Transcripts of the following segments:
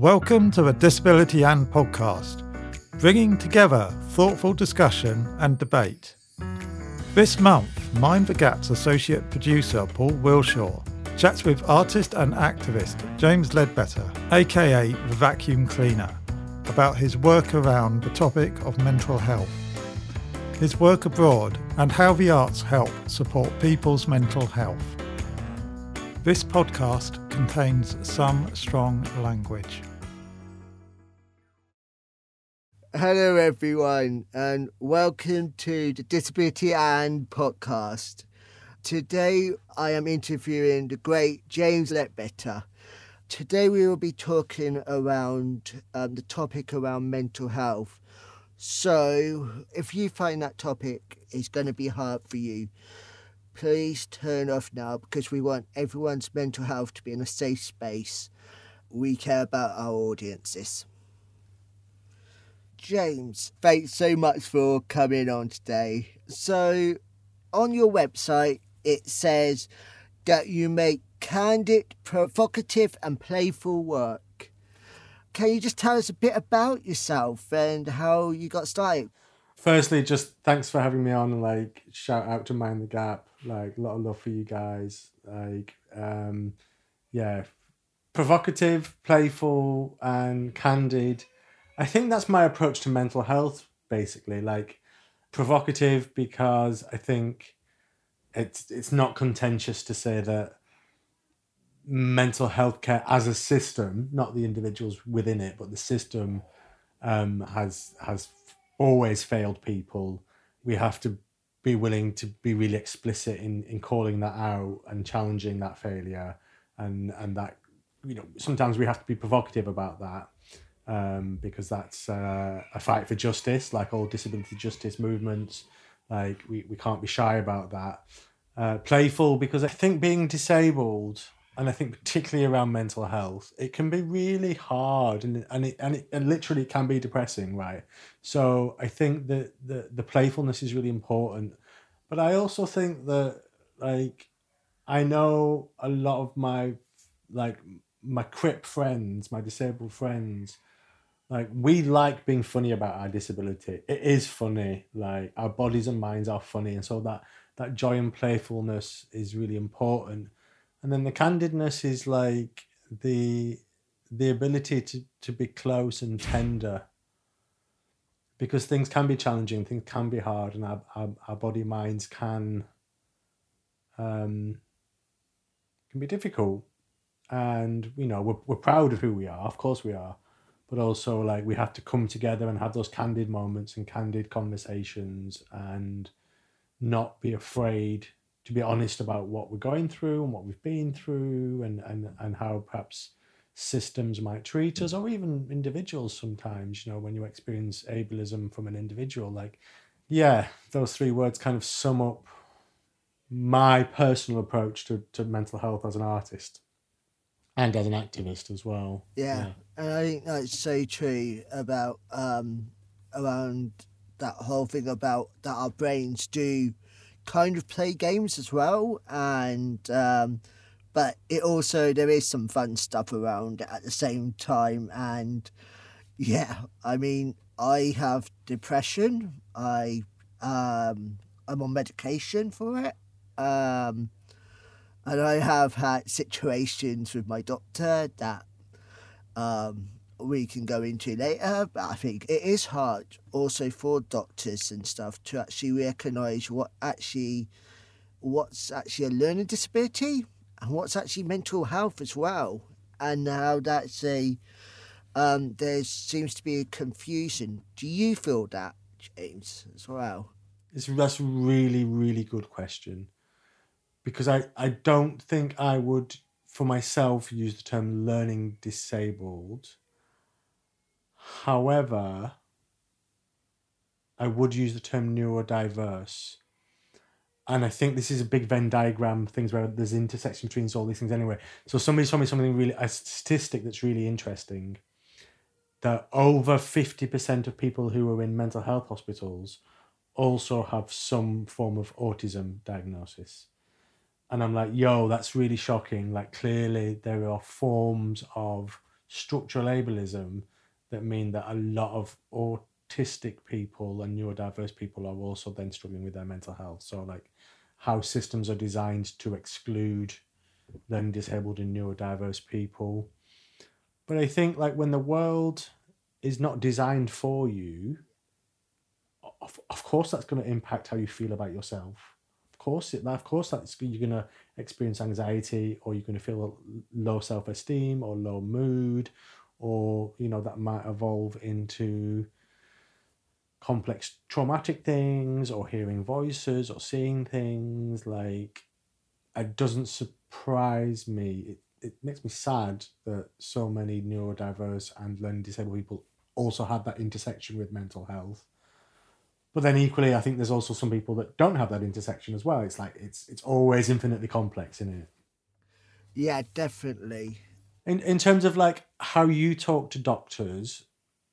Welcome to the Disability and podcast, bringing together thoughtful discussion and debate. This month, Mind the Gap's associate producer Paul Wilshaw chats with artist and activist James Leadbitter, aka the Vacuum Cleaner, about his work around the topic of mental health, his work abroad, and how the arts help support people's mental health. This podcast contains some strong language. Hello, everyone, and welcome to the Disability and podcast. Today, I am interviewing the great James Leadbitter. Today, we will be talking around um, the topic around mental health. So, if you find that topic is going to be hard for you, please turn off now because we want everyone's mental health to be in a safe space. We care about our audiences. James, thanks so much for coming on today. So, on your website, it says that you make candid, provocative, and playful work. Can you just tell us a bit about yourself and how you got started? Firstly, just thanks for having me on like shout out to Mind the Gap. Like a lot of love for you guys. Like um yeah. Provocative, playful, and candid I think that's my approach to mental health, basically. Like provocative because I think it's it's not contentious to say that mental health care as a system, not the individuals within it, but the system um, has has always failed people. We have to be willing to be really explicit in, in calling that out and challenging that failure and and that you know sometimes we have to be provocative about that um, because that's uh, a fight for justice, like all disability justice movements. Like we, we can't be shy about that. Uh, playful because I think being disabled, and I think particularly around mental health, it can be really hard and and it and it and literally can be depressing, right? So I think that the the playfulness is really important, but I also think that like I know a lot of my like my crip friends, my disabled friends, like we like being funny about our disability. It is funny. Like our bodies and minds are funny and so that that joy and playfulness is really important. And then the candidness is like the the ability to to be close and tender. Because things can be challenging things can be hard and our, our, our body minds can um can be difficult. And you know we're, we're proud of who we are. Of course we are but also like we have to come together and have those candid moments and candid conversations and not be afraid to be honest about what we're going through and what we've been through and and, and how perhaps systems might treat us or even individuals sometimes you know when you experience ableism from an individual like yeah those three words kind of sum up my personal approach to, to mental health as an artist and as an activist as well. Yeah, yeah. and I think that's so true about um, around that whole thing about that our brains do kind of play games as well, and um, but it also there is some fun stuff around at the same time, and yeah, I mean I have depression. I um, I'm on medication for it. Um, and I have had situations with my doctor that um, we can go into later. But I think it is hard also for doctors and stuff to actually recognise what actually what's actually a learning disability and what's actually mental health as well, and how that's a um, there seems to be a confusion. Do you feel that, James, as well? It's that's a really really good question because I, I don't think I would, for myself, use the term learning disabled. However, I would use the term neurodiverse. And I think this is a big Venn diagram, things where there's intersection between all these things anyway. So somebody told me something really, a statistic that's really interesting that over 50% of people who are in mental health hospitals also have some form of autism diagnosis and I'm like, yo, that's really shocking. Like, clearly, there are forms of structural ableism that mean that a lot of autistic people and neurodiverse people are also then struggling with their mental health. So like how systems are designed to exclude learning disabled and neurodiverse people. But I think like when the world is not designed for you, of, of course that's going to impact how you feel about yourself. Course it of course that's you're to experience anxiety or you're to feel low self-esteem or low mood or you know that might evolve into complex traumatic things or hearing voices or seeing things. Like it doesn't surprise me. It, it makes me sad that so many neurodiverse and learning disabled people also have that intersection with mental health but then equally i think there's also some people that don't have that intersection as well it's like it's it's always infinitely complex isn't it yeah definitely in in terms of like how you talk to doctors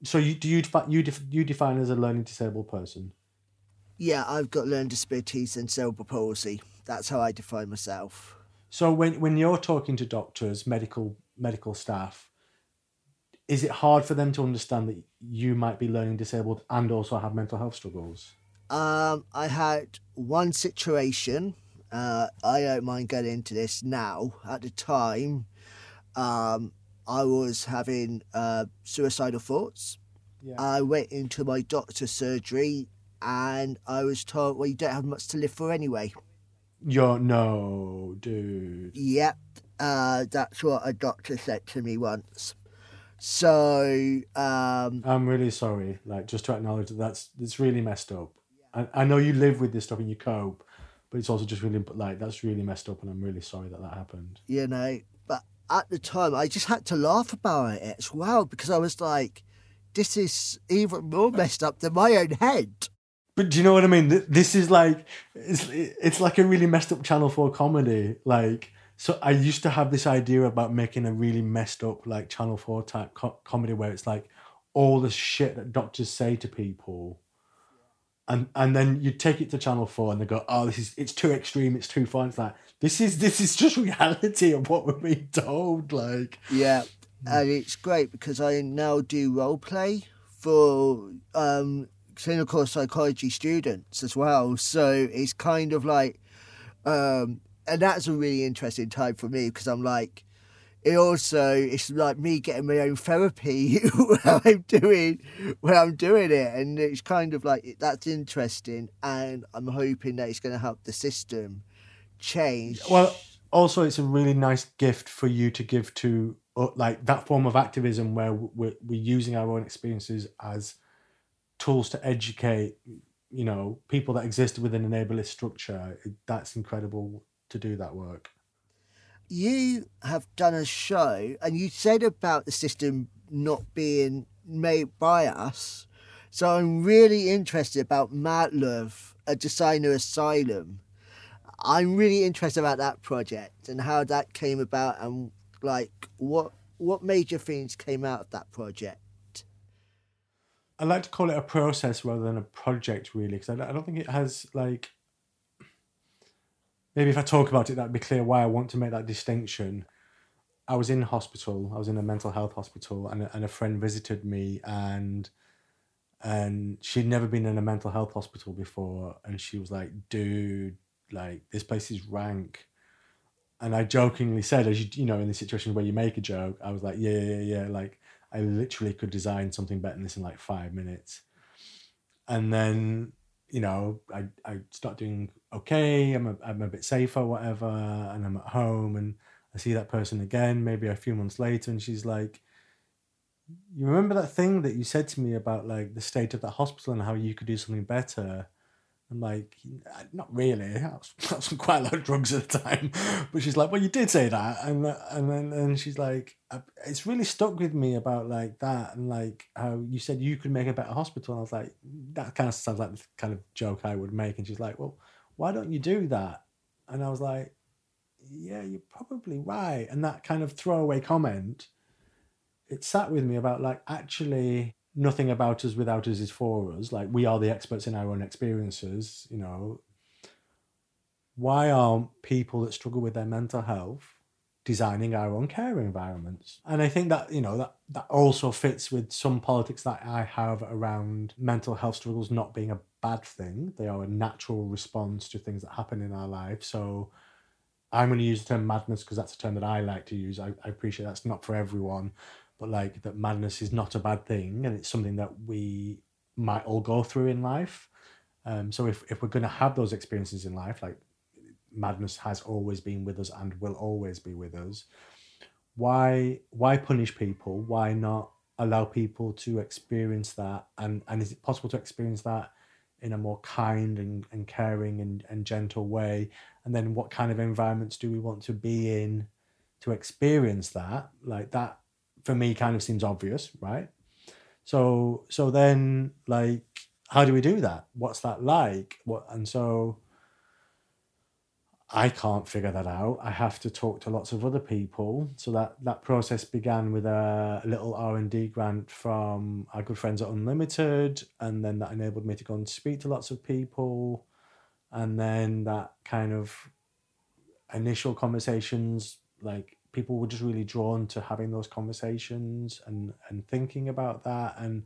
so you do you you def- you define as a learning disabled person? Yeah, I've got learning disabilities and cerebral palsy. That's how I define myself. So when when you're talking to doctors, medical medical staff, is it hard for them to understand that you might be learning disabled and also have mental health struggles? Um, I had one situation. Uh, I don't mind getting into this now. At the time, um, I was having uh, suicidal thoughts. Yeah. I went into my doctor's surgery and I was told, well, you don't have much to live for anyway. You're no, dude. Yep. Uh, that's what a doctor said to me once. So um, I'm really sorry. Like, just to acknowledge that that's it's really messed up. I, I know you live with this stuff and you cope, but it's also just really like that's really messed up, and I'm really sorry that that happened. You know, but at the time, I just had to laugh about it as well because I was like, this is even more messed up than my own head. But do you know what I mean? This is like, it's, it's like a really messed up Channel 4 comedy. Like, so I used to have this idea about making a really messed up, like, Channel 4 type co- comedy where it's like all the shit that doctors say to people and and then you take it to channel 4 and they go oh this is it's too extreme it's too fun it's like this is this is just reality of what we're being told. Like yeah, and it's great because I now do role play for um, clinical psychology students as well. So it's kind of like, um, and that's a really interesting time for me because I'm like, it also it's like me getting my own therapy when I'm doing when I'm doing it, and it's kind of like that's interesting, and I'm hoping that it's going to help the system change. Well, also, it's a really nice gift for you to give to uh, like that form of activism where we're, we're using our own experiences as tools to educate you know people that exist within an ableist structure. That's incredible to do that work you have done a show and you said about the system not being made by us so i'm really interested about Mad Love, a designer asylum I'm really interested about that project and how that came about and like what what major things came out of that project. I like to call it a process rather than a project, really, because I, I don't think it has like. Maybe if I talk about it, that'd be clear why I want to make that distinction. I was in hospital. I was in a mental health hospital, and a, and a friend visited me, and and she'd never been in a mental health hospital before, and she was like, "Dude, like this place is rank and i jokingly said as you you know in the situation where you make a joke i was like yeah yeah yeah like i literally could design something better than this in like five minutes and then you know i i start doing okay i'm a, i'm a bit safer whatever and i'm at home and i see that person again maybe a few months later and she's like you remember that thing that you said to me about like the state of the hospital and how you could do something better I'm like, uh, not really. I was, I was on quite a lot of drugs at the time. But she's like, well, you did say that. And uh, and then and she's like, uh, it's really stuck with me about like that and like how you said you could make a better hospital. And I was like, that kind of sounds like the kind of joke I would make. And she's like, well, why don't you do that? And I was like, yeah, you're probably right. And that kind of throwaway comment, it sat with me about like actually nothing about us without us is for us. Like we are the experts in our own experiences, you know. Why aren't people that struggle with their mental health designing our own care environments. And I think that, you know, that, that also fits with some politics that I have around mental health struggles not being a bad thing. They are a natural response to things that happen in our life. So I'm going to use the term madness because that's a term that I like to use. I, I appreciate that's not for everyone, but like that madness is not a bad thing and it's something that we might all go through in life. Um, so if, if we're going to have those experiences in life, like madness has always been with us and will always be with us, why why punish people? Why not allow people to experience that? And and is it possible to experience that in a more kind and, and caring and, and gentle way? And then what kind of environments do we want to be in to experience that? Like that for me kind of seems obvious, right? So so then like how do we do that? What's that like? What and so I can't figure that out. I have to talk to lots of other people. So that that process began with a little R and D grant from our good friends at Unlimited, and then that enabled me to go and speak to lots of people, and then that kind of initial conversations, like people were just really drawn to having those conversations and and thinking about that, and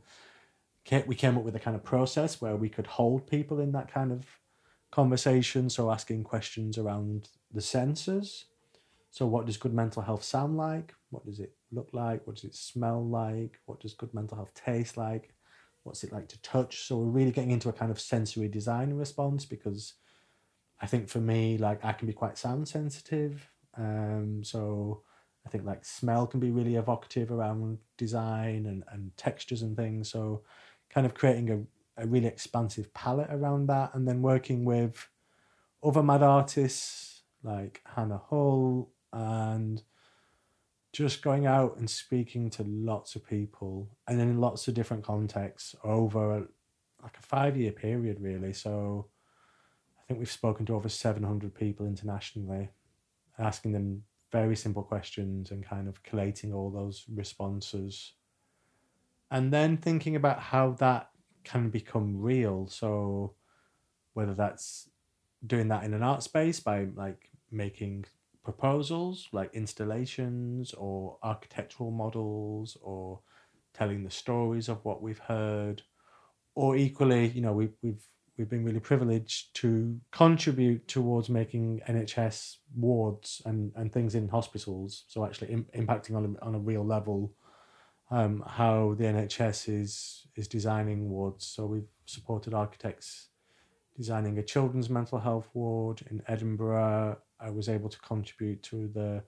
we came up with a kind of process where we could hold people in that kind of conversation. So, asking questions around the senses. So, what does good mental health sound like? What does it look like? What does it smell like? What does good mental health taste like? What's it like to touch? So, we're really getting into a kind of sensory design response because I think for me, like, I can be quite sound sensitive. Um, so, I think like smell can be really evocative around design and, and textures and things. So, kind of creating a a really expansive palette around that, and then working with other mad artists like Hannah Hull and just going out and speaking to lots of people and in lots of different contexts over a, like a five year period really so i think we've spoken to over 700 people internationally asking them very simple questions and kind of collating all those responses and then thinking about how that can become real. So whether that's doing that in an art space by like making proposals like installations or architectural models or telling the stories of what we've heard or equally you know we've we've we've been really privileged to contribute towards making NHS wards and, and things in hospitals so actually Im- impacting on a, on a real level um, how the NHS is is designing wards. So we've supported architects designing a children's mental health ward in Edinburgh. I was able to contribute to the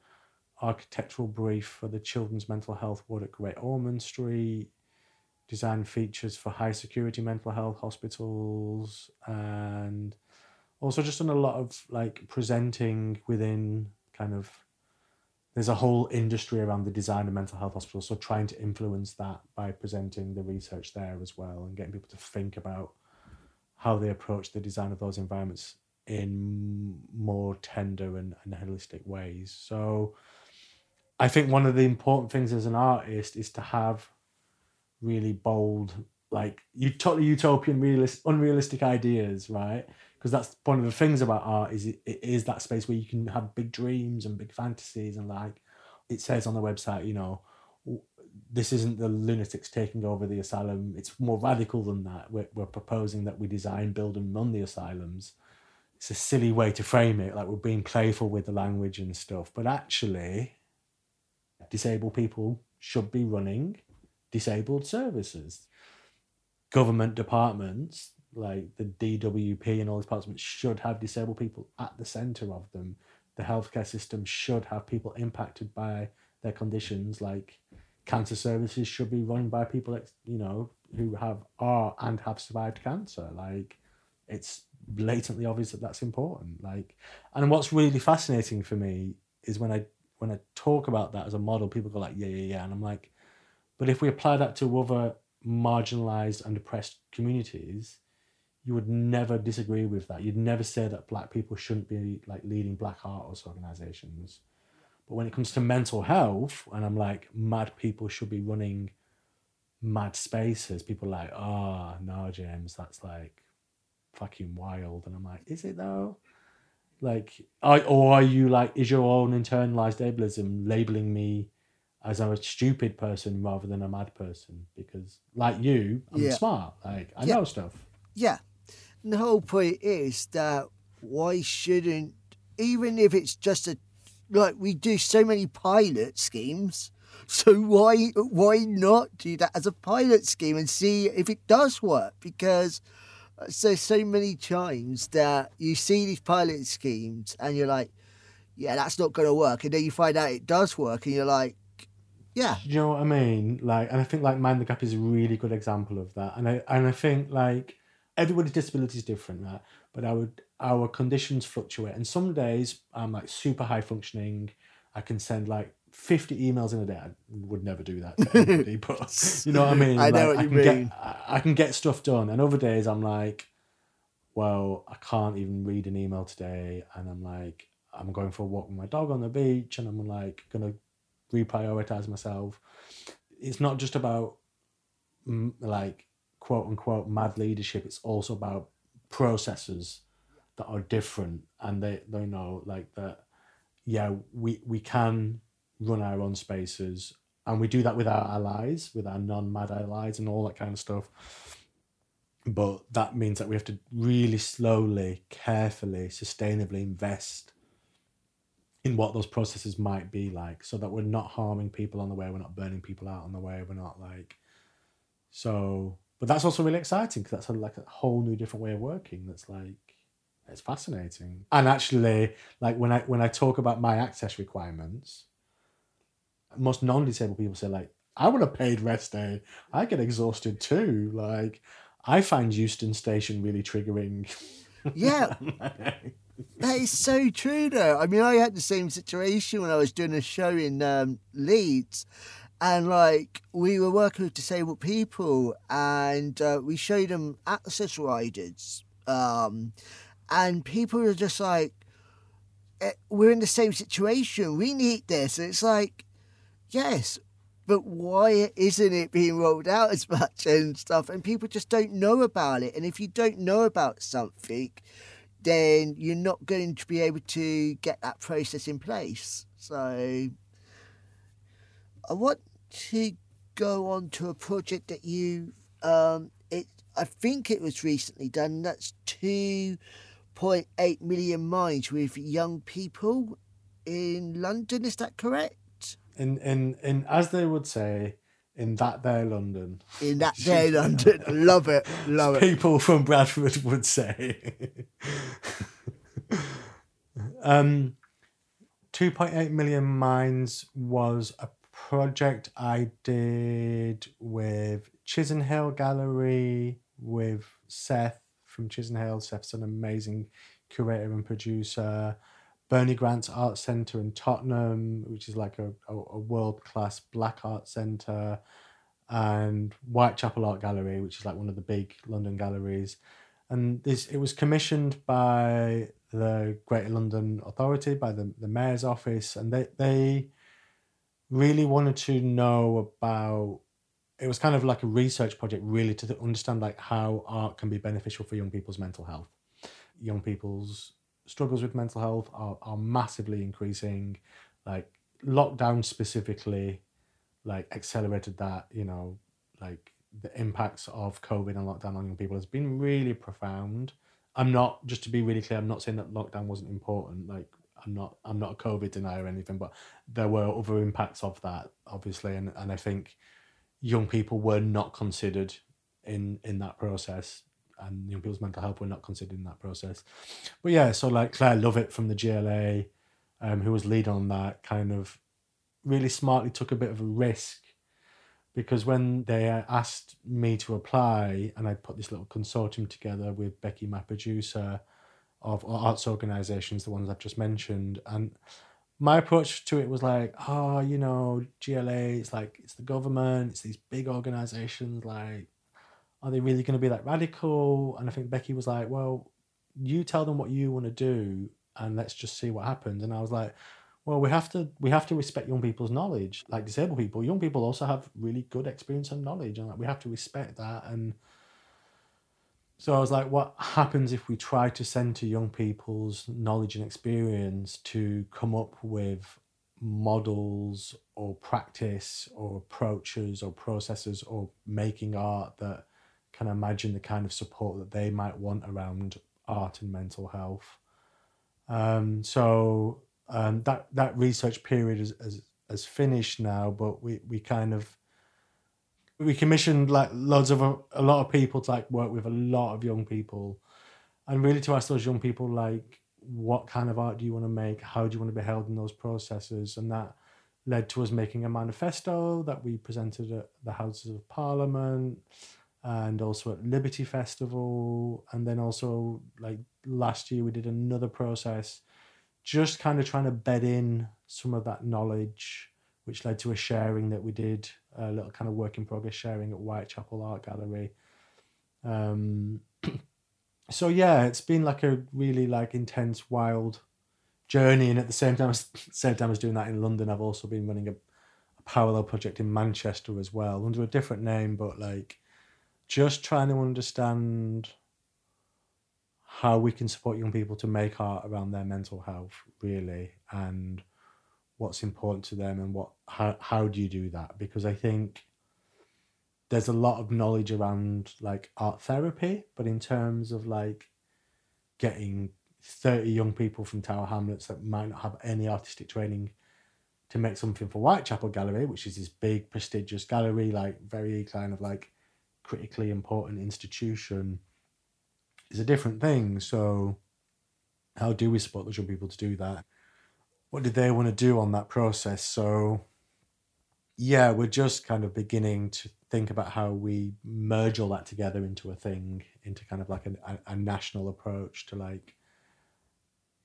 architectural brief for the children's mental health ward at Great Ormond Street, design features for high security mental health hospitals, and also just done a lot of like presenting within kind of there's a whole industry around the design of mental health hospitals. So trying to influence that by presenting the research there as well and getting people to think about how they approach the design of those environments in more tender and, and holistic ways. So I think one of the important things as an artist is to have really bold, like you totally utopian, realist, unrealistic ideas, right? because that's one of the things about art is it, it is that space where you can have big dreams and big fantasies and like it says on the website you know this isn't the lunatics taking over the asylum. It's more radical than that. We're, we're proposing that we design build and run the asylums. It's a silly way to frame it like we're being playful with the language and stuff but actually disabled people should be running disabled services government departments like the DWP and all these departments should have disabled people at the center of them. The healthcare system should have people impacted by their conditions. Like cancer services should be run by people, you know, who have are and have survived cancer. Like it's blatantly obvious that that's important. Like, and what's really fascinating for me is when I when I talk about that as a model, people go like, yeah, yeah, yeah, and I'm like, but if we apply that to other marginalized and oppressed communities, you would never disagree with that. You'd never say that black people shouldn't be like leading black artists organizations. But when it comes to mental health, and I'm like, mad people should be running mad spaces, people like, ah, oh, no, James, that's like fucking wild. And I'm like, is it though? Like, I or are you like is your own internalized ableism labeling me as I'm a stupid person rather than a mad person? Because like you, I'm Yeah. smart. Like I Yeah. know stuff. Yeah. And the whole point is that why shouldn't, even if it's just a, like we do so many pilot schemes, so why why not do that as a pilot scheme and see if it does work? Because uh, so so many times that you see these pilot schemes and you're like, yeah, that's not going to work, and then you find out it does work, and you're like, yeah, Do you know what I mean? Like, and I think like Mind the Gap is a really good example of that. And I and I think like everybody's disability is different, right? But our our conditions fluctuate, and some days I'm like super high functioning. I can send like fifty emails in a day. I would never do that to anybody, but you know what I mean. I know Like, what you can mean. Get, I- I can get stuff done, and other days I'm like, well, I can't even read an email today, and I'm like, I'm going for a walk with my dog on the beach, and I'm like gonna reprioritize myself. It's not just about mm, like quote unquote mad leadership. It's also about processes that are different, and they they know like that. Yeah, we we can run our own spaces, and we do that with our allies, with our non-mad allies, and all that kind of stuff. But that means that we have to really slowly, carefully, sustainably invest in what those processes might be like so that we're not harming people on the way we're not burning people out on the way we're not like so but that's also really exciting because that's a, like a whole new different way of working that's like it's fascinating. And actually like when i when i talk about my access requirements most non-disabled people say like i want a paid rest day. I get exhausted too. Like i find euston station really triggering. Yeah. That is so true, though. I mean, I had the same situation when I was doing a show in um, Leeds, and like we were working with disabled people, and uh, we showed them access riders, um, and people were just like, eh, "We're in the same situation. We need this." And it's like, yes. But why isn't it being rolled out as much and stuff? And people just don't know about it. And if you don't know about something, then you're not going to be able to get that process in place. So I want to go on to a project that you um it I think it was recently done. That's two point eight million minds with young people in London, is that correct? in in in as they would say in that there London. In that day London. Love it. Love it. People from Bradford would say. um, 2.8 million minds was a project I did with Chisenhale Gallery with Seth from Chisenhale. Seth's an amazing curator and producer. Bernie Grant's Art Centre in Tottenham, which is like a, a, a world class black art centre, and Whitechapel Art Gallery, which is like one of the big London galleries. And this it was commissioned by the Greater London Authority, by the, the Mayor's Office, and they, they really wanted to know about it was kind of like a research project really to understand like how art can be beneficial for young people's mental health young people's struggles with mental health are, are massively increasing. Like lockdown specifically like accelerated that you know like the impacts of covid and lockdown on young people has been really profound. I'm not just to be really clear i'm not saying that lockdown wasn't important. Like i'm not i'm not a covid denier or anything but there were other impacts of that obviously. And, and i think young people were not considered in in that process and young people's mental health were not considered in that process. But yeah so like claire lovett from the gla um, who was lead on that kind of really smartly took a bit of a risk because when they asked me to apply and i put this little consortium together with becky my producer of arts organizations the ones i've just mentioned and my approach to it was like oh you know gla it's like it's the government it's these big organizations like are they really going to be that radical? And i think becky was like well you tell them what you want to do and let's just see what happens. And i was like well we have to we have to respect young people's knowledge. Like disabled people young people also have really good experience and knowledge and like we have to respect that. And So I was like, what happens if we try to center young people's knowledge and experience to come up with models or practice or approaches or processes or making art that can imagine the kind of support that they might want around art and mental health. Um, so um, that that research period is, has finished now, but we, we kind of we commissioned like loads of a, a lot of people to like work with a lot of young people, and really to ask those young people like what kind of art do you want to make? How do you want to be held in those processes? And that led to us making a manifesto that we presented at the Houses of Parliament and also at Liberty Festival. And then also, like last year, we did another process just kind of trying to bed in some of that knowledge, which led to a sharing that we did, a little kind of work in progress sharing at Whitechapel Art Gallery. Um, so yeah, it's been like a really like intense, wild journey, and at the same time, same time as doing that in London, I've also been running a, a parallel project in Manchester as well under a different name, but like just trying to understand how we can support young people to make art around their mental health really and what's important to them and what how, how do you do that? Because i think there's a lot of knowledge around like art therapy but in terms of like getting 30 young people from tower hamlets that might not have any artistic training to make something for whitechapel gallery which is this big prestigious gallery like very kind of like critically important institution is a different thing. So, how do we support those young people to do that? What did they want to do on that process? So, yeah, we're just kind of beginning to think about how we merge all that together into a thing, into kind of like a, a, a national approach to like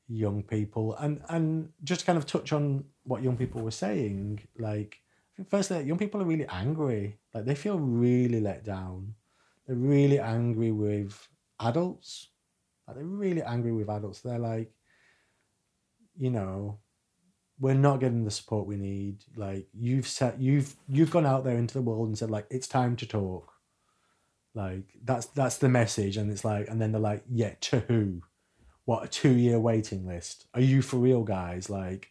young people and and just kind of touch on what young people were saying like firstly young people are really angry like they feel really let down they're really angry with adults. Like they're really angry with adults. They're like, you know, we're not getting the support we need. Like you've set you've you've gone out there into the world and said like it's time to talk. Like that's that's the message, and it's like, and then they're like, yeah, to who? What a two year waiting list? Are you for real, guys? Like,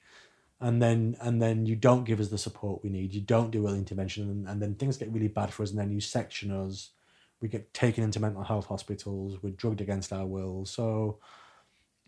and then and then you don't give us the support we need. You don't do early intervention, and, and then things get really bad for us, and then you section us we get taken into mental health hospitals, we're drugged against our will. So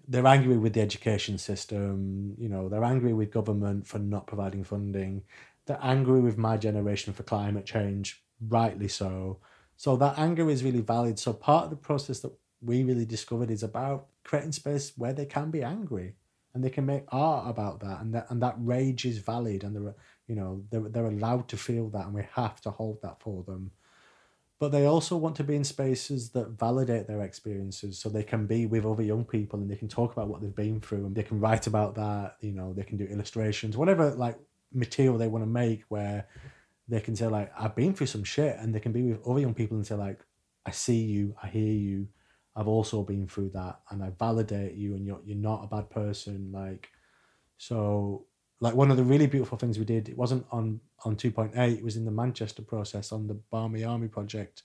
they're angry with the education system, you know, they're angry with government for not providing funding. They're angry with my generation for climate change, rightly so. So that anger is really valid. So part of the process that we really discovered is about creating space where they can be angry and they can make art about that and that and that rage is valid and they're you know they're, they're allowed to feel that and we have to hold that for them. But they also want to be in spaces that validate their experiences so they can be with other young people and they can talk about what they've been through and they can write about that you know they can do illustrations whatever like material they want to make where they can say like i've been through some shit and they can be with other young people and say like i see you i hear you i've also been through that and i validate you and you're, you're not a bad person like so like one of the really beautiful things we did it wasn't on on 2.8 it was in the manchester process on the barmy army project.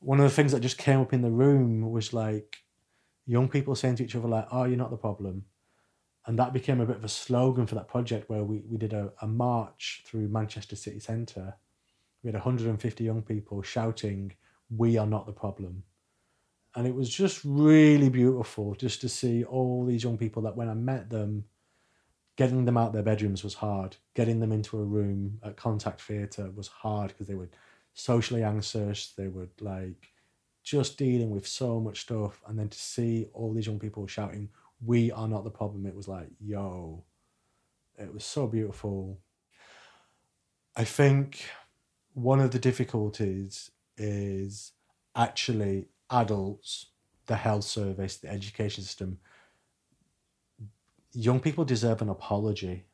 One of the things that just came up in the room was like young people saying to each other like oh you're not the problem. And that became a bit of a slogan for that project where we, we did a, a march through manchester city centre. We had 150 young people shouting we are not the problem and it was just really beautiful just to see all these young people that when i met them getting them out their bedrooms was hard. Getting them into a room at contact theatre was hard because they were socially anxious. They were like just dealing with so much stuff. And then to see all these young people shouting, We are not the problem, it was like, yo, it was so beautiful. I think one of the difficulties is actually adults, the health service, the education system young people deserve an apology.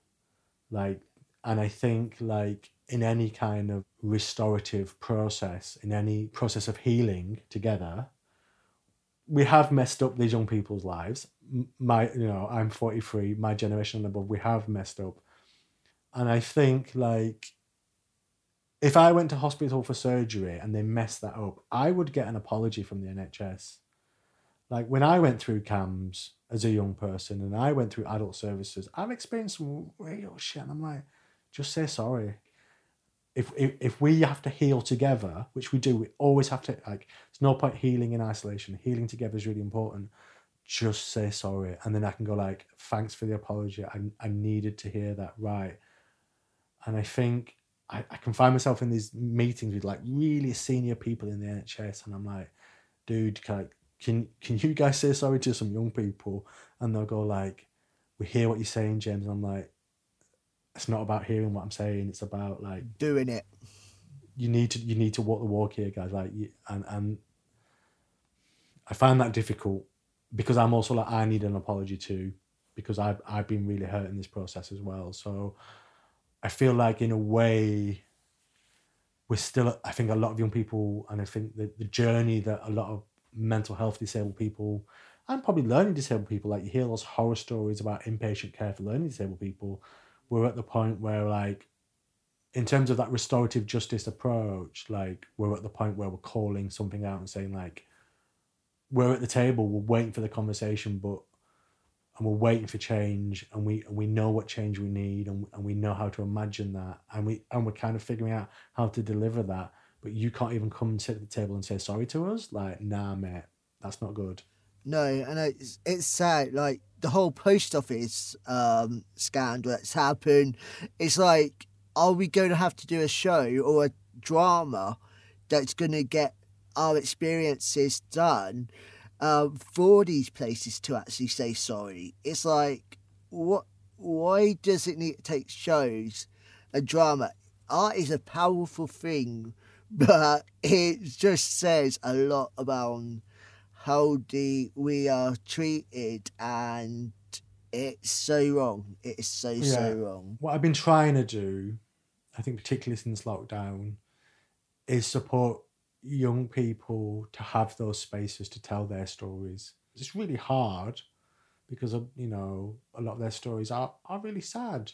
Like and i think like in any kind of restorative process in any process of healing together we have messed up these young people's lives. My you know i'm 43 my generation and above we have messed up. And i think like if I went to hospital for surgery and they messed that up, I would get an apology from the NHS. Like when I went through CAMHS as a young person and I went through adult services, I've experienced some real shit. And I'm like, just say sorry. If, if if we have to heal together, which we do, we always have to like. There's no point healing in isolation. Healing together is really important. Just say sorry, and then I can go like, thanks for the apology. I I needed to hear that right, and I think I, I can find myself in these meetings with like really senior people in the NHS, and I'm like, dude, can I, can can you guys say sorry to some young people? And they'll go like, we hear what you're saying, James. And I'm like, it's not about hearing what I'm saying. It's about like Doing it. you need to you need to walk the walk here, guys. Like, you, and and I find that difficult because I'm also like I need an apology too because I've I've been really hurt in this process as well. So I feel like in a way we're still I think a lot of young people and I think the, the journey that a lot of mental health disabled people and probably learning disabled people like you hear those horror stories about inpatient care for learning disabled people we're at the point where like in terms of that restorative justice approach like we're at the point where we're calling something out and saying like we're at the table we're waiting for the conversation but and we're waiting for change and we we know what change we need and, and we know how to imagine that and we and we're kind of figuring out how to deliver that but you can't even come and sit at the table and say sorry to us like nah mate that's not good No, and it's it's sad. Like the whole post office um, scandal that's happened. It's like, are we going to have to do a show or a drama that's going to get our experiences done um, for these places to actually say sorry? It's like, what? Why does it need to take shows and drama? Art is a powerful thing, but it just says a lot about how the we are treated and it's so wrong it is so so wrong what I've been trying to do, I think particularly since lockdown, is support young people to have those spaces to tell their stories. It's really hard because you know a lot of their stories are are really sad.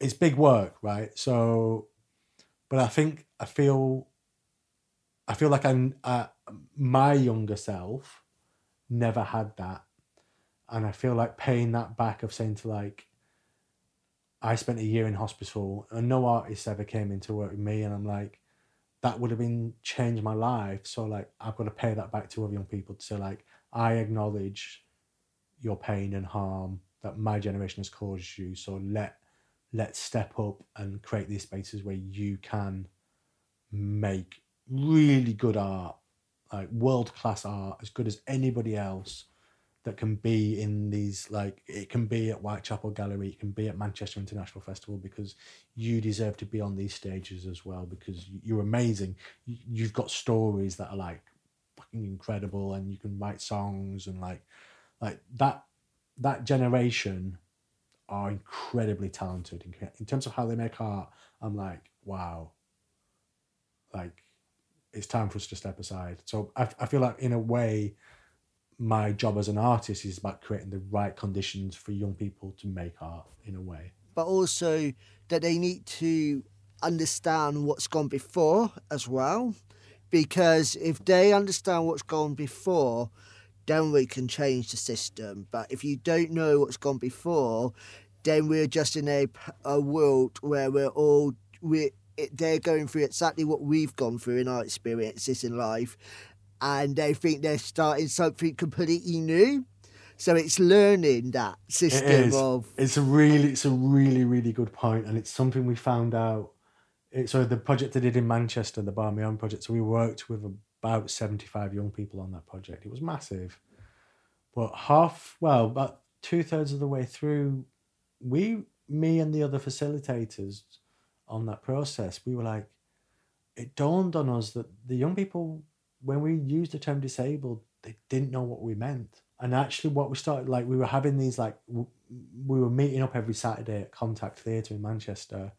It's big work, right? So, but I think I feel, I feel like I'm uh, my younger self never had that, and I feel like paying that back of saying to like I spent a year in hospital and no artist ever came in to work with me and I'm like that would have been changed my life. So like I've got to pay that back to other young people to say like I acknowledge your pain and harm that my generation has caused you. So let let's step up and create these spaces where you can make really good art like world class art as good as anybody else that can be in these like it can be at Whitechapel Gallery, it can be at Manchester International Festival because you deserve to be on these stages as well because you're amazing. You- You've got stories that are like fucking incredible, and you can write songs and like like that that generation are incredibly talented in, in terms of how they make art. I'm like wow, like it's time for us to step aside. So I, I feel like in a way my job as an artist is about creating the right conditions for young people to make art in a way. but also that they need to understand what's gone before as well because if they understand what's gone before then we can change the system but if you don't know what's gone before then we're just in a, a world where we're all we they're going through exactly what we've gone through in our experiences in life and they think they're starting something completely new so it's learning that system is. of It's a really, it's a really, really good point, and it's something we found out. It, so the project I did in Manchester, the Bar Me On project. So we worked with about seventy-five young people on that project. It was massive, but half, well, about two thirds of the way through, we, me, and the other facilitators on that process, we were like, it dawned on us that the young people, when we used the term disabled, they didn't know what we meant. And actually, what we started like, we were having these like, we were meeting up every Saturday at Contact Theatre in Manchester,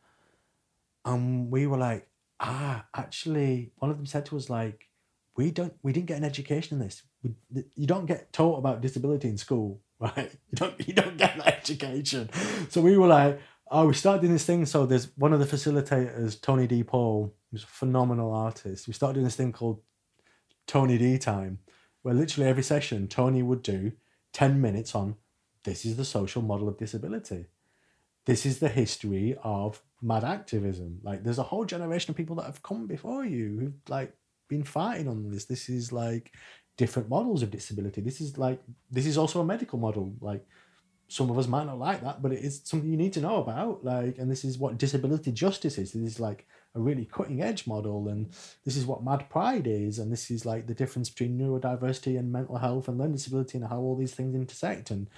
and we were like, ah, actually, one of them said to us like, we don't, we didn't get an education in this. We, you don't get taught about disability in school, right? You don't, you don't get that education. So we were like, Oh, we started doing this thing. So there's one of the facilitators, Tony D. Paul, who's a phenomenal artist. We started doing this thing called Tony D time, where literally every session Tony would do 10 minutes on this is the social model of disability. This is the history of mad activism. Like there's a whole generation of people that have come before you who've like been fighting on this. This is like different models of disability. This is like this is also a medical model. Like some of us might not like that, but it is something you need to know about. Like, and this is what disability justice is. This is like a really cutting edge model, and this is what Mad Pride is, and this is like the difference between neurodiversity and mental health and learning disability and how all these things intersect. And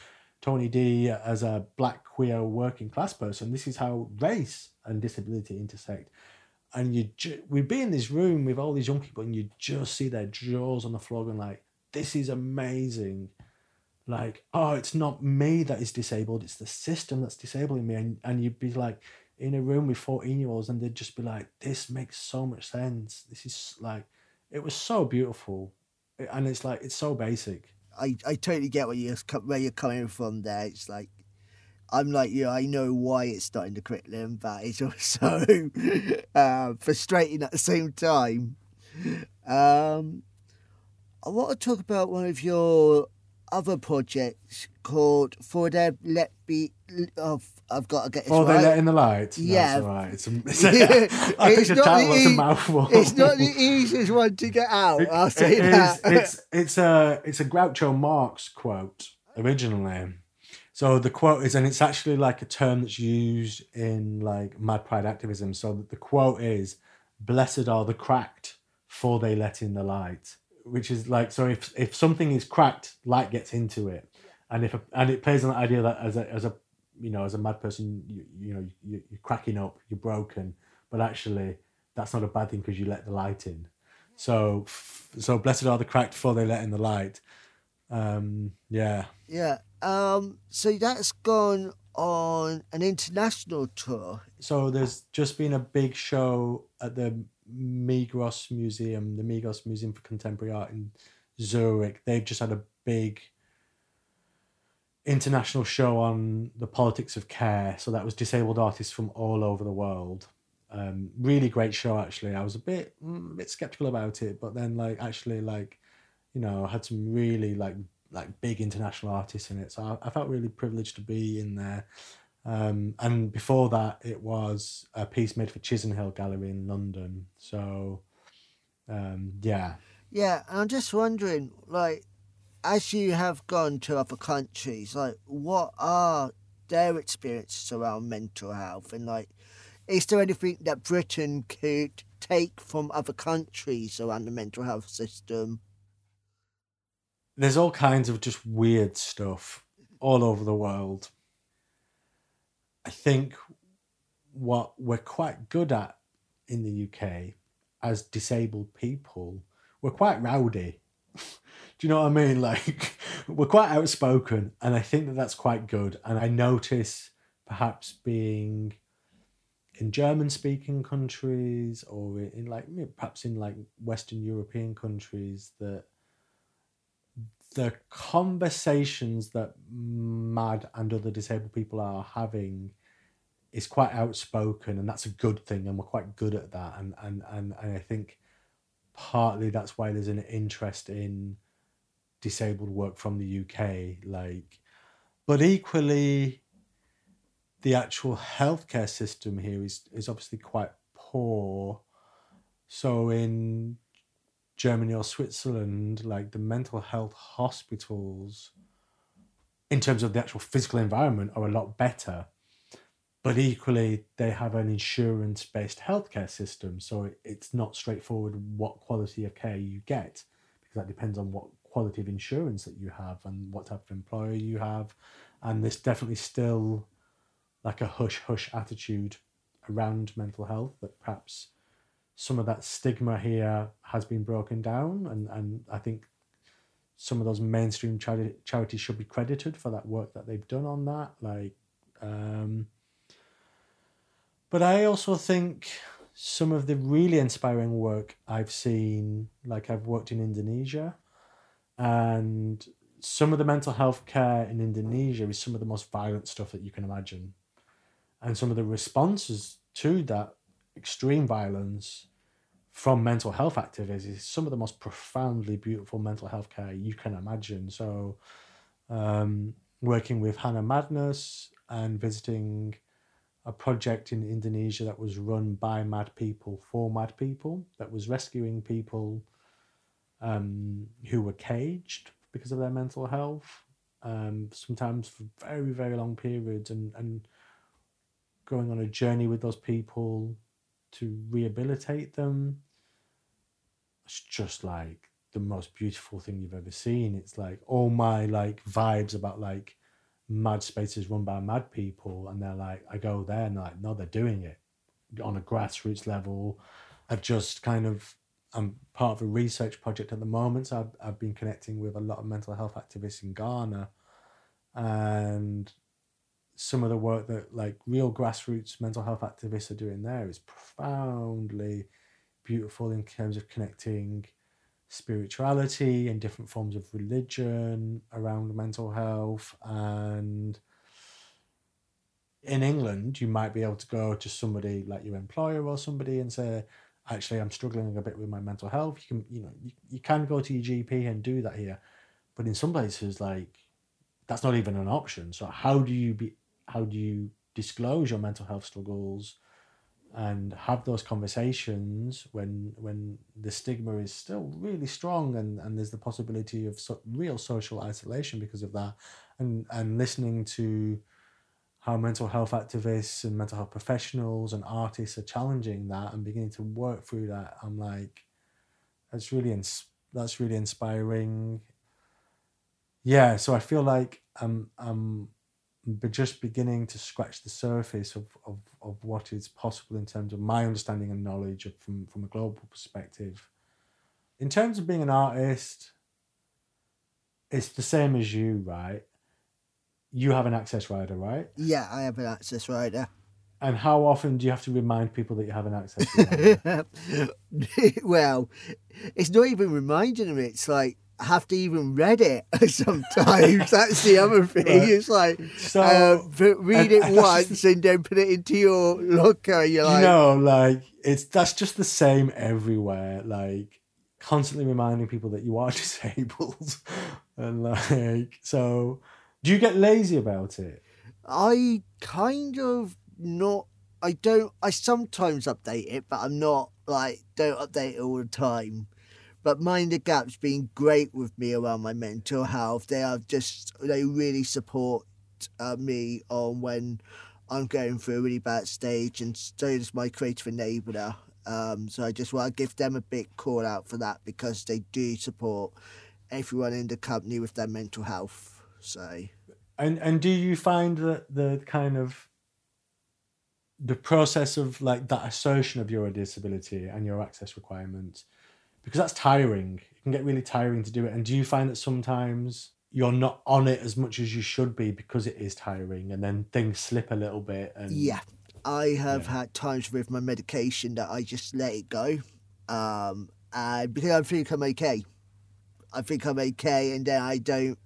Tony D as a black queer working class person, this is how race and disability intersect. And you ju- we'd be in this room with all these young people, and you just see their jaws on the floor, and like, this is amazing. Like, oh, it's not me that is disabled; it's the system that's disabling me. And and you'd be like in a room with fourteen year olds, and they'd just be like, "This makes so much sense. This is like, it was so beautiful, and it's like it's so basic." I, I totally get where you're where you're coming from there. It's like I'm like you. I know why it's starting the curriculum, but it's also uh, frustrating at the same time. Um, I want to talk about one of your other projects called For Them Let Be. Oh, I've got to get this For right. they let in the light. No, Yeah. right. It's a, it's a, I think not mouthful. It's not the easiest one to get out. I'll say It is- that. It's it's a it's a Groucho Marx quote originally. So the quote is, and it's actually like a term that's used in like mad pride activism. So the quote is, "Blessed are the cracked, for they let in the light." Which is like, so if if something is cracked, light gets into it, and if a, and it plays on the idea that as a as a you know as a mad person, you you know you, you're cracking up, you're broken, but actually that's not a bad thing because you let the light in. So, so blessed are the cracked, for they let in the light. Um, yeah, yeah. Um. So that's gone on an international tour. so there's just been a big show at the Migros Museum, the Migros Museum for Contemporary Art in Zurich. They've just had a big international show on the politics of care. So that was disabled artists from all over the world. Um, really great show, actually. I was a bit, mm, a bit skeptical about it, but then like actually like, you know, had some really like like big international artists in it. So I, I felt really privileged to be in there. Um, and before that, it was a piece made for Chisenhale Gallery in London. So, um, yeah. Yeah, and I'm just wondering, like, as you have gone to other countries, like, what are their experiences around mental health, and like, is there anything that Britain could take from other countries around the mental health system? There's all kinds of just weird stuff all over the world. I think what we're quite good at in the UK as disabled people, we're quite rowdy. Do you know what I mean? Like, we're quite outspoken, and I think that that's quite good. And I notice perhaps being in German speaking countries or in like perhaps in like Western European countries that the conversations that mad and other disabled people are having is quite outspoken and that's a good thing and we're quite good at that and and and, and I think partly that's why there's an interest in disabled work from the UK like but equally the actual healthcare system here is is obviously quite poor. So in Germany or Switzerland, like the mental health hospitals, in terms of the actual physical environment, are a lot better. But equally, they have an insurance based healthcare system. So it's not straightforward what quality of care you get, because that depends on what quality of insurance that you have and what type of employer you have. And there's definitely still like a hush hush attitude around mental health that perhaps some of that stigma here has been broken down and, and I think some of those mainstream charity, charities should be credited for that work that they've done on that like um, but I also think some of the really inspiring work I've seen like I've worked in Indonesia and some of the mental health care in Indonesia is some of the most violent stuff that you can imagine. And some of the responses to that extreme violence from mental health activists is some of the most profoundly beautiful mental health care you can imagine. So, um, working with Hana Madness and visiting a project in Indonesia that was run by mad people for mad people that was rescuing people um, who were caged because of their mental health, um, sometimes for very, very long periods, and, and going on a journey with those people to rehabilitate them. It's just like the most beautiful thing you've ever seen. It's like all my like vibes about like mad spaces run by mad people, and they're like, I go there and like, no, they're doing it on a grassroots level. I've just kind of I'm part of a research project at the moment. So I've, I've been connecting with a lot of mental health activists in Ghana, and some of the work that like real grassroots mental health activists are doing there is profoundly beautiful in terms of connecting spirituality and different forms of religion around mental health. And in England you might be able to go to somebody like your employer or somebody and say actually I'm struggling a bit with my mental health. You can you know you, you can go to your GP and do that here. But in some places like that's not even an option. So how do you be how do you disclose your mental health struggles and have those conversations when when the stigma is still really strong and and there's the possibility of so, real social isolation because of that. And and listening to how mental health activists and mental health professionals and artists are challenging that and beginning to work through that i'm like that's really ins- that's really inspiring. Yeah so i feel like i'm i'm but just beginning to scratch the surface of, of, of what is possible in terms of my understanding and knowledge of, from, from a global perspective. In terms of being an artist, it's the same as you, right? You have an access rider, right? Yeah, I have an access rider. And how often do you have to remind people that you have an access rider? well, it's not even reminding them. It's like have to even read it sometimes. That's the other thing. Right. It's like so, uh, read it once and then put it into your locker. You're like, you know, like it's that's just the same everywhere. Like constantly reminding people that you are disabled, and like so. Do you get lazy about it? I kind of not. I don't. I sometimes update it, but I'm not like don't update it all the time. But Mind the Gap's been great with me around my mental health. They are just, they really support uh, me on when I'm going through a really bad stage, and so does my creative enabler. Um, so I just want to give them a big call out for that because they do support everyone in the company with their mental health. So, and and do you find that the kind of the process of like that assertion of your disability and your access requirements because that's tiring. It can get really tiring to do it. And do you find that sometimes you're not on it as much as you should be because it is tiring and then things slip a little bit and Yeah. I have yeah. had times with my medication that I just let it go. Um and because I think I'm okay. I think I'm okay and then I don't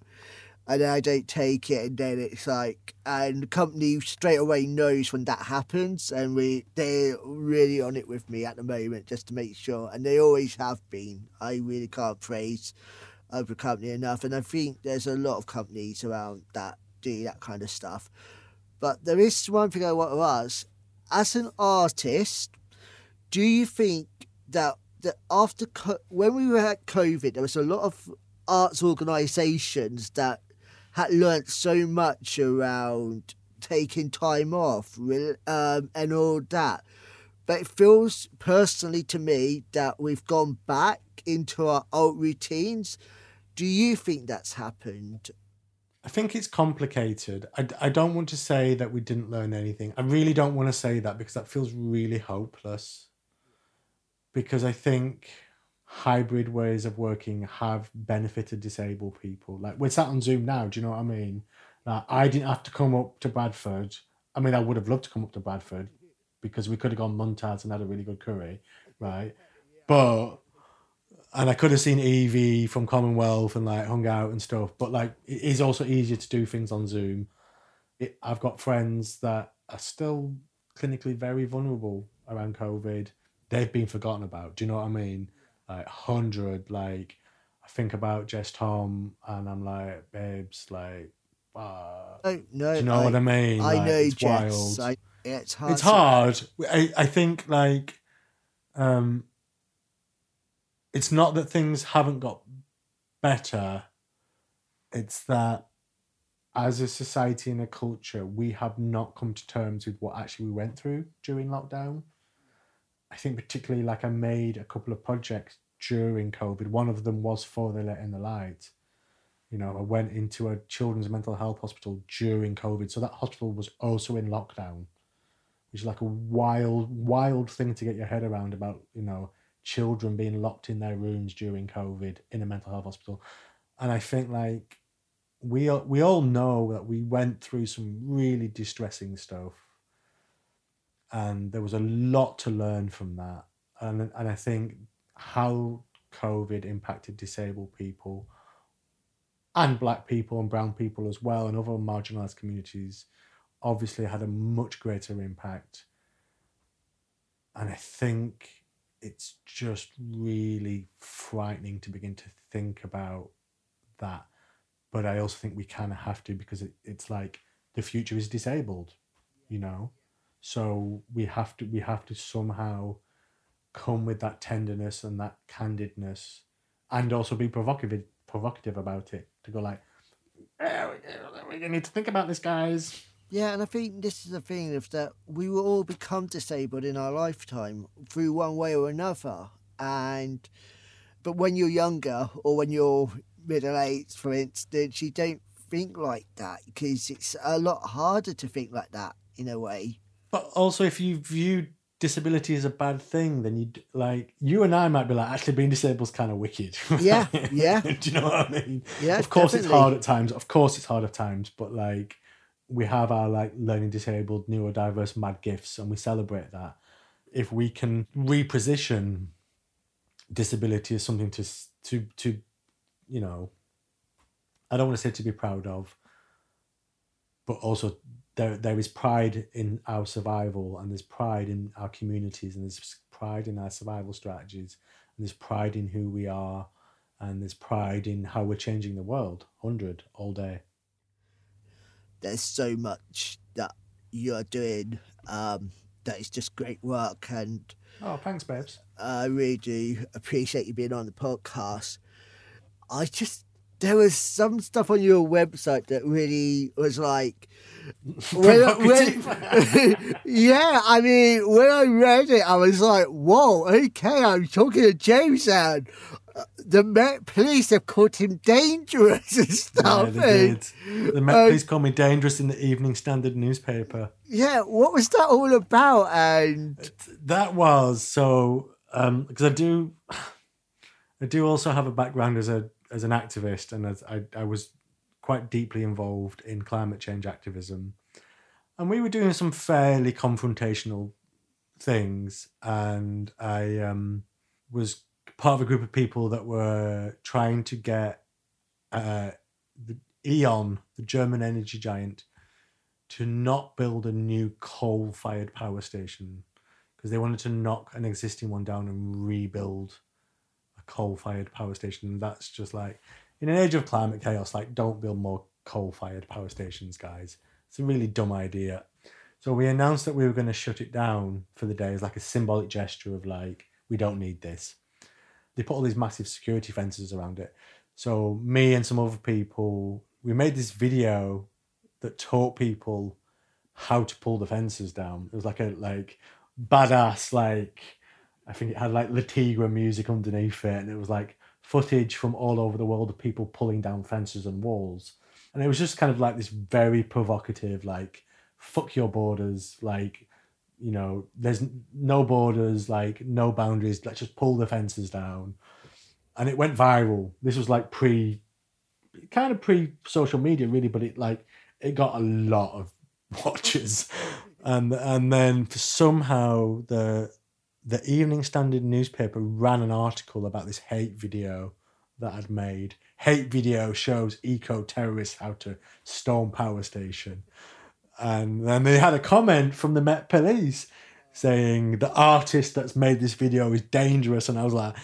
and I don't take it, and then it's like, and the company straight away knows when that happens, and we they're really on it with me at the moment just to make sure, and they always have been. I really can't praise other company enough, and I think there's a lot of companies around that do that kind of stuff. But there is one thing I want to ask: as an artist, do you think that that after when we were at COVID, there was a lot of arts organisations that had learnt so much around taking time off um, and all that. But it feels personally to me that we've gone back into our old routines. Do you think that's happened? I think it's complicated. I, I don't want to say that we didn't learn anything. I really don't want to say that because that feels really hopeless. Because I think hybrid ways of working have benefited disabled people. Like we're sat on Zoom now, do you know what I mean? Like I didn't have to come up to Bradford. I mean, I would have loved to come up to Bradford because we could have gone Mumtaz and had a really good curry, right? But and I could have seen Evie from Commonwealth and like hung out and stuff. But like it is also easier to do things on Zoom. It, I've got friends that are still clinically very vulnerable around COVID, they've been forgotten about. Do you know what I mean? Like hundred, like I think about Jess Thom, and I'm like, babes, like, uh, No, no. do you know I, what I mean? I Like, know, it's Jess. wild. I, it's hard. it's hard. I, I think like um it's not that things haven't got better. It's that as a society and a culture, we have not come to terms with what actually we went through during lockdown. I think particularly like I made a couple of projects during COVID. One of them was for the Let in the Light. You know, I went into a children's mental health hospital during COVID. So that hospital was also in lockdown which is like a wild, wild thing to get your head around about, you know, children being locked in their rooms during COVID in a mental health hospital. And I think like we all, we all know that we went through some really distressing stuff, and there was a lot to learn from that. And and I think how COVID impacted disabled people and black people and brown people as well and other marginalized communities obviously had a much greater impact. And I think it's just really frightening to begin to think about that. But I also think we kind of have to because it, it's like the future is disabled, you know? So we have to we have to somehow come with that tenderness and that candidness and also be provocative provocative about it to go like "Eh, we we need to think about this guys Yeah, and I think this is the thing of that we will all become disabled in our lifetime through one way or another. And but when you're younger or when you're middle aged, for instance, you don't think like that because it's a lot harder to think like that in a way. But also, if you view disability as a bad thing, then you like you and I might be like, actually, being disabled is kind of wicked. Yeah, yeah. Do you know what I mean? Yeah, of course, it's hard at times. Of course, it's hard at times. But like, we have our like learning disabled, neurodiverse, mad gifts, and we celebrate that. If we can reposition disability as something to to to, you know, I don't want to say to be proud of, but also there there is pride in our survival and there's pride in our communities and there's pride in our survival strategies and there's pride in who we are and there's pride in how we're changing the world. 100 all day. There's so much that you're doing um, that is just great work and oh thanks babes. I really do appreciate you being on the podcast. I just there was some stuff on your website that really was like when, when, yeah, I mean when I read it I was like, whoa, okay, I'm talking to James and uh, the Met police have called him dangerous and stuff. yeah, they and- did. the Met uh, Police called me dangerous in the Evening Standard newspaper yeah, what was that all about? And that was so um because I do I do also have a background as a as an activist and as I, I was quite deeply involved in climate change activism. And we were doing some fairly confrontational things and I um was part of a group of people that were trying to get uh the E.ON the German energy giant to not build a new coal fired power station because they wanted to knock an existing one down and rebuild a coal fired power station. That's just like, in an age of climate chaos, like, don't build more coal fired power stations, guys. It's a really dumb idea. So we announced that we were going to shut it down for the day as like a symbolic gesture of like, we don't need this. They put all these massive security fences around it. So me and some other people, we made this video that taught people how to pull the fences down. It was like a like badass like I think it had like Le Tigre music underneath it, and it was like footage from all over the world of people pulling down fences and walls. And it was just kind of like this very provocative, like fuck your borders, like you know, there's no borders, like no boundaries. Let's just pull the fences down. And it went viral. This was like pre, kind of pre social media, really, but it like it got a lot of watches, and and then somehow the the Evening Standard newspaper ran an article about this hate video that I'd made. Hate video shows eco terrorists how to storm power station, and then they had a comment from the Met Police saying the artist that's made this video is dangerous, and I was like.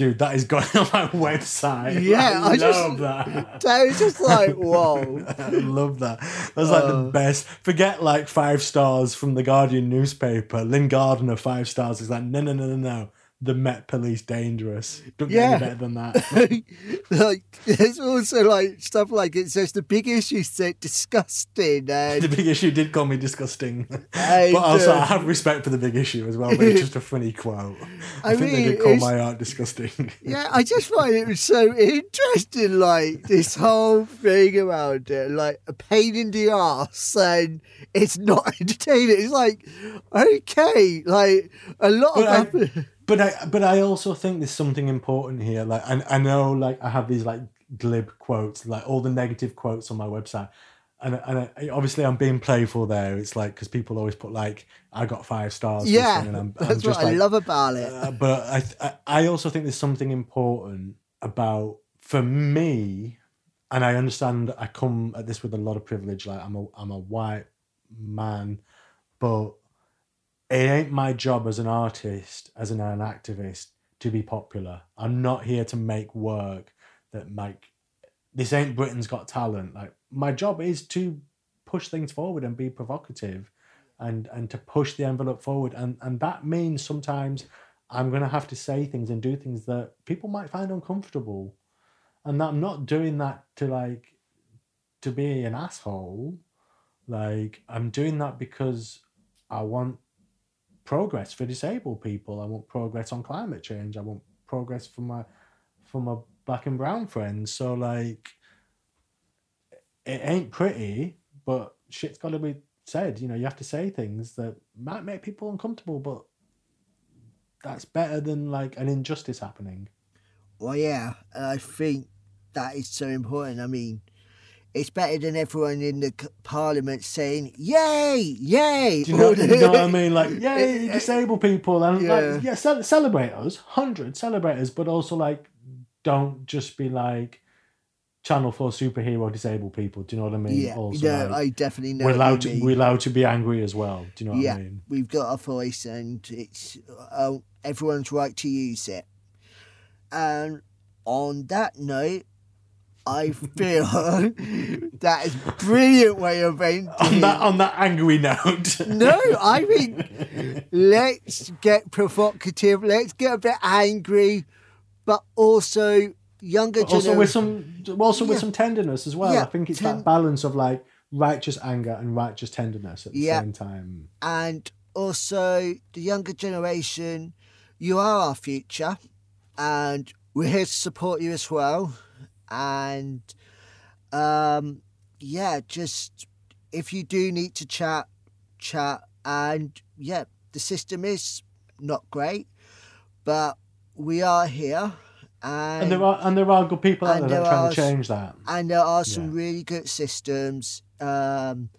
Dude, that is going on my website. Yeah, I, I just- love that. That was just like, whoa. I love that. That's like the Uh. best. Forget like five stars from the Guardian newspaper. Lyn Gardner five stars is like no no no no no. The Met Police dangerous. Don't get any better than that. like there's also like stuff like it says the big issue said disgusting the big issue did call me disgusting, And, but also uh, I have respect for the big issue as well. But it's just a funny quote. I, I think they mean, did call it's- my art disgusting. yeah, I just find it was so interesting, like this whole thing around it, like a pain in the ass, and it's not entertaining. It's like, okay, like a lot I- of other- but I but I also think there's something important here. Like I, I know like I have these like glib quotes, like all the negative quotes on my website. And, and I, obviously I'm being playful there. It's like because people always put like I got five stars. yeah, and I'm, I'm that's just what I love about it. uh, but I, I I also think there's something important about for me, and I understand I come at this with a lot of privilege. Like I'm a I'm a white man, but it ain't my job as an artist, as an, an activist, to be popular. I'm not here to make work that like this ain't Britain's Got Talent. Like my job is to push things forward and be provocative, and and to push the envelope forward. And and that means sometimes I'm gonna have to say things and do things that people might find uncomfortable, and that I'm not doing that to like to be an asshole. Like I'm doing that because I want progress for disabled people. I want progress on climate change. I want progress for my for my black and brown friends. So like it ain't pretty, but shit's gotta be said. You know, you have to say things that might make people uncomfortable, but that's better than like an injustice happening. Well, yeah, I think that is so important. I mean, it's better than everyone in the parliament saying "Yay, yay!" Do you know, you know what I mean? Like, yay, disabled people, and Yeah. like, yeah, ce- celebrate us, hundred celebrate us, but also like, don't just be like Channel Four superhero disabled people. Do you know what I mean? yeah, also, no, like, I definitely know. we're allowed to we're allowed to be angry as well. Do you know what yeah, I mean? we've got a voice, and it's uh, everyone's right to use it. And on that note, I feel that is brilliant way of ending. On that on that angry note. No, I think let's get provocative. Let's get a bit angry, but also younger also with generation. some also with some tenderness as well. Yeah, I think it's ten- that balance of like righteous anger and righteous tenderness at the Yeah. same time. and also the younger generation. You are our future, and we're here to support you as well. And um, yeah, just if you do need to chat, chat. And yeah, the system is not great, but we are here. And, And there are and there are good people out there that there are trying are to change that. and there are some Yeah. really good systems. Um,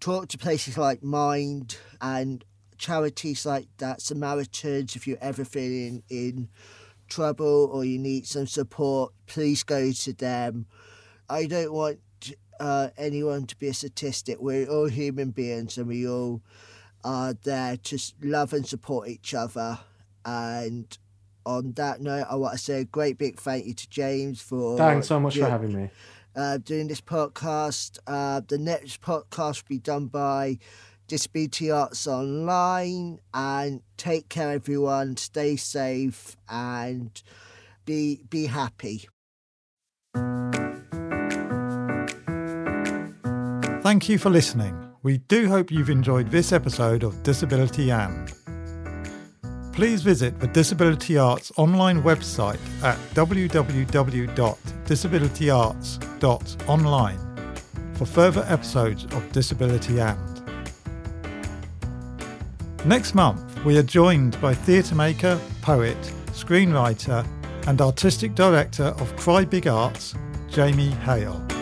talk to places like Mind and charities like that, Samaritans. If you're ever feeling in trouble or you need some support, please go to them. I don't want uh, anyone to be a statistic. We're all human beings and we all are there to love and support each other. And on that note, I want to say a great big thank you to James for Thanks so much doing- for having me. uh, doing this podcast. Uh, the next podcast will be done by Disability Arts Online. And take care, everyone. Stay safe and be be happy. Thank you for listening. We do hope you've enjoyed this episode of Disability and. Please visit the Disability Arts online website at www.disabilityarts.online for further episodes of Disability and. Next month, we are joined by theatre maker, poet, screenwriter, and artistic director of CRIPtic Arts, Jamie Hale.